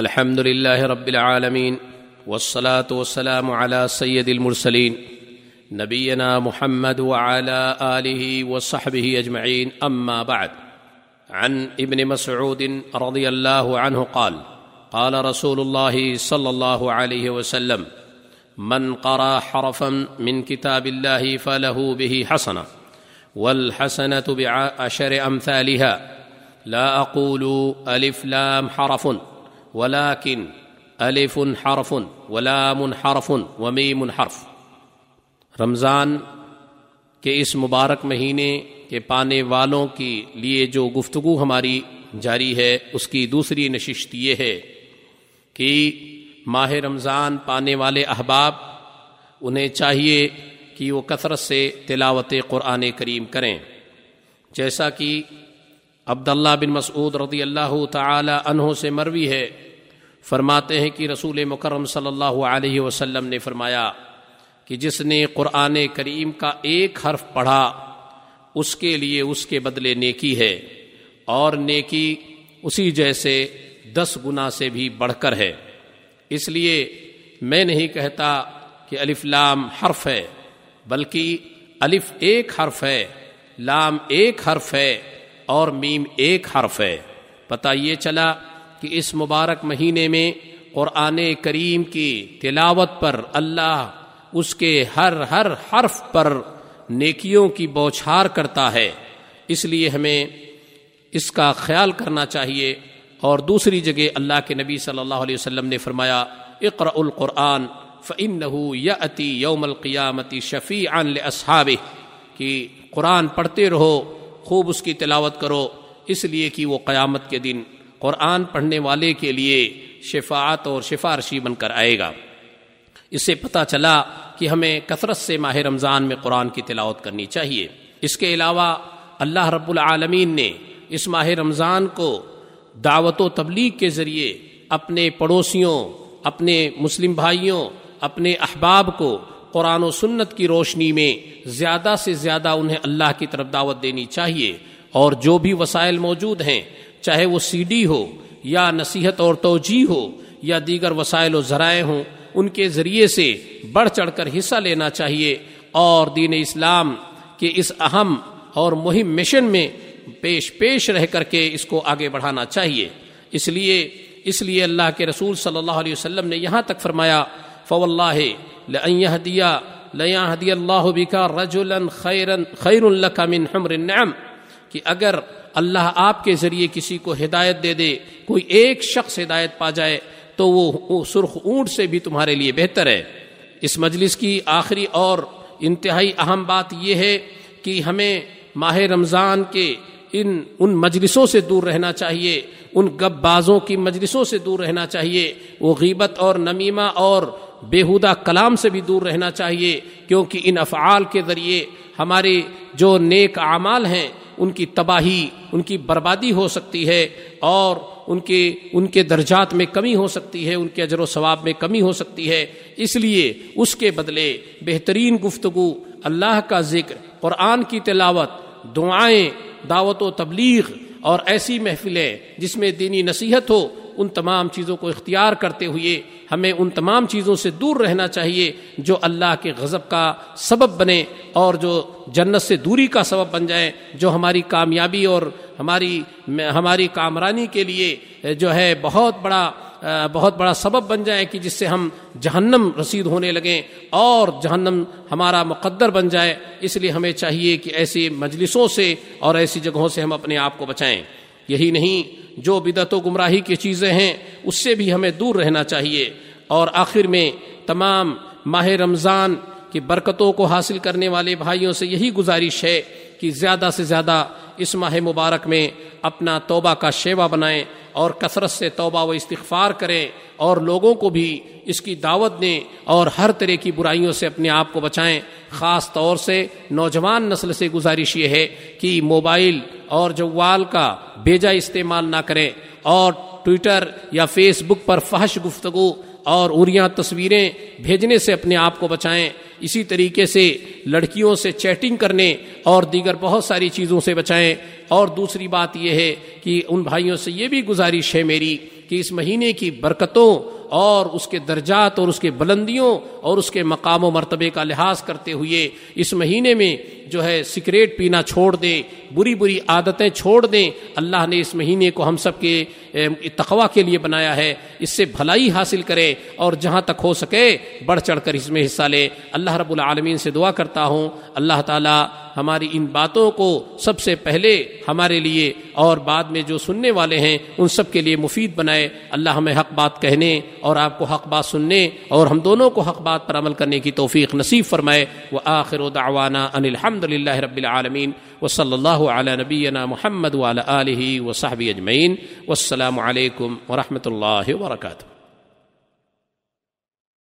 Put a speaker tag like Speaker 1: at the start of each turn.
Speaker 1: الحمد لله رب العالمين والصلاة والسلام على سيد المرسلين نبينا محمد وعلى آله وصحبه أجمعين أما بعد عن ابن مسعود رضي الله عنه قال قال رسول الله صلى الله عليه وسلم من قرأ حرفا من كتاب الله فله به حسنة والحسنة بعشر أمثالها لا أقول ألف لام حرف ولكن الف حرف ولام حرف ومیم حرف۔ رمضان کے اس مبارک مہینے کے پانے والوں کے لیے جو گفتگو ہماری جاری ہے، اس کی دوسری نشست یہ ہے کہ ماہ رمضان پانے والے احباب انہیں چاہیے کہ وہ کثرت سے تلاوت قرآن کریم کریں۔ جیسا کہ عبداللہ بن مسعود رضی اللہ تعالی عنہ سے مروی ہے فرماتے ہیں کہ رسول مکرم صلی اللہ علیہ وسلم نے فرمایا کہ جس نے قرآن کریم کا ایک حرف پڑھا، اس کے لیے اس کے بدلے نیکی ہے اور نیکی اسی جیسے دس گنا سے بھی بڑھ کر ہے۔ اس لیے میں نہیں کہتا کہ الف لام حرف ہے، بلکہ الف ایک حرف ہے، لام ایک حرف ہے اور میم ایک حرف ہے۔ پتہ یہ چلا کہ اس مبارک مہینے میں قرآن کریم کی تلاوت پر اللہ اس کے ہر ہر حرف پر نیکیوں کی بوچھار کرتا ہے۔ اس لیے ہمیں اس کا خیال کرنا چاہیے۔ اور دوسری جگہ اللہ کے نبی صلی اللہ علیہ وسلم نے فرمایا اقرا القرآن فن یا عطی یوم القیامتی شفیع اصحاب کہ قرآن پڑھتے رہو، خوب اس کی تلاوت کرو، اس لیے کہ وہ قیامت کے دن قرآن پڑھنے والے کے لیے شفاعت اور شفارشی بن کر آئے گا۔ اس سے پتہ چلا کہ ہمیں کثرت سے ماہ رمضان میں قرآن کی تلاوت کرنی چاہیے۔ اس کے علاوہ اللہ رب العالمین نے اس ماہ رمضان کو دعوت و تبلیغ کے ذریعے اپنے پڑوسیوں، اپنے مسلم بھائیوں، اپنے احباب کو قرآن و سنت کی روشنی میں زیادہ سے زیادہ انہیں اللہ کی طرف دعوت دینی چاہیے اور جو بھی وسائل موجود ہیں چاہے وہ سی ڈی ہو یا نصیحت اور توجہ ہو یا دیگر وسائل و ذرائع ہوں، ان کے ذریعے سے بڑھ چڑھ کر حصہ لینا چاہیے۔ اور دین اسلام کے اس اہم اور مہم مشن میں پیش پیش رہ کر کے اس کو آگے بڑھانا چاہیے۔ اس لیے اس لیے اللہ کے رسول صلی اللہ علیہ وسلم نے یہاں تک فرمایا فو اللہ دیا لیا ہدی اللہ بکا رجولن خیرن خیر اللہ من حمر النعم۔ کہ اگر اللہ آپ کے ذریعے کسی کو ہدایت دے دے، کوئی ایک شخص ہدایت پا جائے، تو وہ سرخ اونٹ سے بھی تمہارے لیے بہتر ہے۔ اس مجلس کی آخری اور انتہائی اہم بات یہ ہے کہ ہمیں ماہ رمضان کے ان ان مجلسوں سے دور رہنا چاہیے، ان گب بازوں کی مجلسوں سے دور رہنا چاہیے، وہ غیبت اور نمیمہ اور بےحودہ کلام سے بھی دور رہنا چاہیے، کیونکہ ان افعال کے ذریعے ہمارے جو نیک اعمال ہیں ان کی تباہی، ان کی بربادی ہو سکتی ہے اور ان کے ان کے درجات میں کمی ہو سکتی ہے، ان کے اجر و ثواب میں کمی ہو سکتی ہے۔ اس لیے اس کے بدلے بہترین گفتگو اللہ کا ذکر، قرآن کی تلاوت، دعائیں، دعوت و تبلیغ اور ایسی محفلیں جس میں دینی نصیحت ہو ان تمام چیزوں کو اختیار کرتے ہوئے ہمیں ان تمام چیزوں سے دور رہنا چاہیے جو اللہ کے غضب کا سبب بنے اور جو جنت سے دوری کا سبب بن جائے جو ہماری کامیابی اور ہماری ہماری کامرانی کے لیے جو ہے بہت بڑا بہت بڑا سبب بن جائے کہ جس سے ہم جہنم رسید ہونے لگیں اور جہنم ہمارا مقدر بن جائے۔ اس لیے ہمیں چاہیے کہ ایسی مجلسوں سے اور ایسی جگہوں سے ہم اپنے آپ کو بچائیں۔ یہی نہیں جو بدعت و گمراہی کی چیزیں ہیں، اس سے بھی ہمیں دور رہنا چاہیے۔ اور آخر میں تمام ماہ رمضان کی برکتوں کو حاصل کرنے والے بھائیوں سے یہی گزارش ہے کہ زیادہ سے زیادہ اس ماہ مبارک میں اپنا توبہ کا شیوا بنائیں۔ اور کثرت سے توبہ و استغفار کریں اور لوگوں کو بھی اس کی دعوت دیں اور ہر طرح کی برائیوں سے اپنے آپ کو بچائیں۔ خاص طور سے نوجوان نسل سے گزارش یہ ہے کہ موبائل اور جوال کا بیجا استعمال نہ کریں اور ٹویٹر یا فیس بک پر فحش گفتگو اور اریاں تصویریں بھیجنے سے اپنے آپ کو بچائیں۔ اسی طریقے سے لڑکیوں سے چیٹنگ کرنے اور دیگر بہت ساری چیزوں سے بچائیں۔ اور دوسری بات یہ ہے کہ ان بھائیوں سے یہ بھی گزارش ہے میری کہ اس مہینے کی برکتوں اور اس کے درجات اور اس کے بلندیوں اور اس کے مقام و مرتبے کا لحاظ کرتے ہوئے اس مہینے میں جو ہے سگریٹ پینا چھوڑ دیں، بری بری عادتیں چھوڑ دیں۔ اللہ نے اس مہینے کو ہم سب کے تقوا کے لیے بنایا ہے۔ اس سے بھلائی حاصل کرے اور جہاں تک ہو سکے بڑھ چڑھ کر اس میں حصہ لے اللہ رب العالمین سے دعا کرتا ہوں۔ اللہ تعالی ہماری ان باتوں کو سب سے پہلے ہمارے لیے اور بعد میں جو سننے والے ہیں، ان سب کے لیے مفید بنائے۔ اللہ ہمیں حق بات کہنے اور آپ کو حق بات سننے اور ہم دونوں کو حق بات پر عمل کرنے کی توفیق نصیب فرمائے۔ وہ آخر و دعوانا ان الحمد للہ رب العالمین۔ و صلی اللہ علیہ نبینا محمد علیہ و صحبی اجمعین۔ والسلام علیکم ورحمۃ اللہ وبرکاتہ۔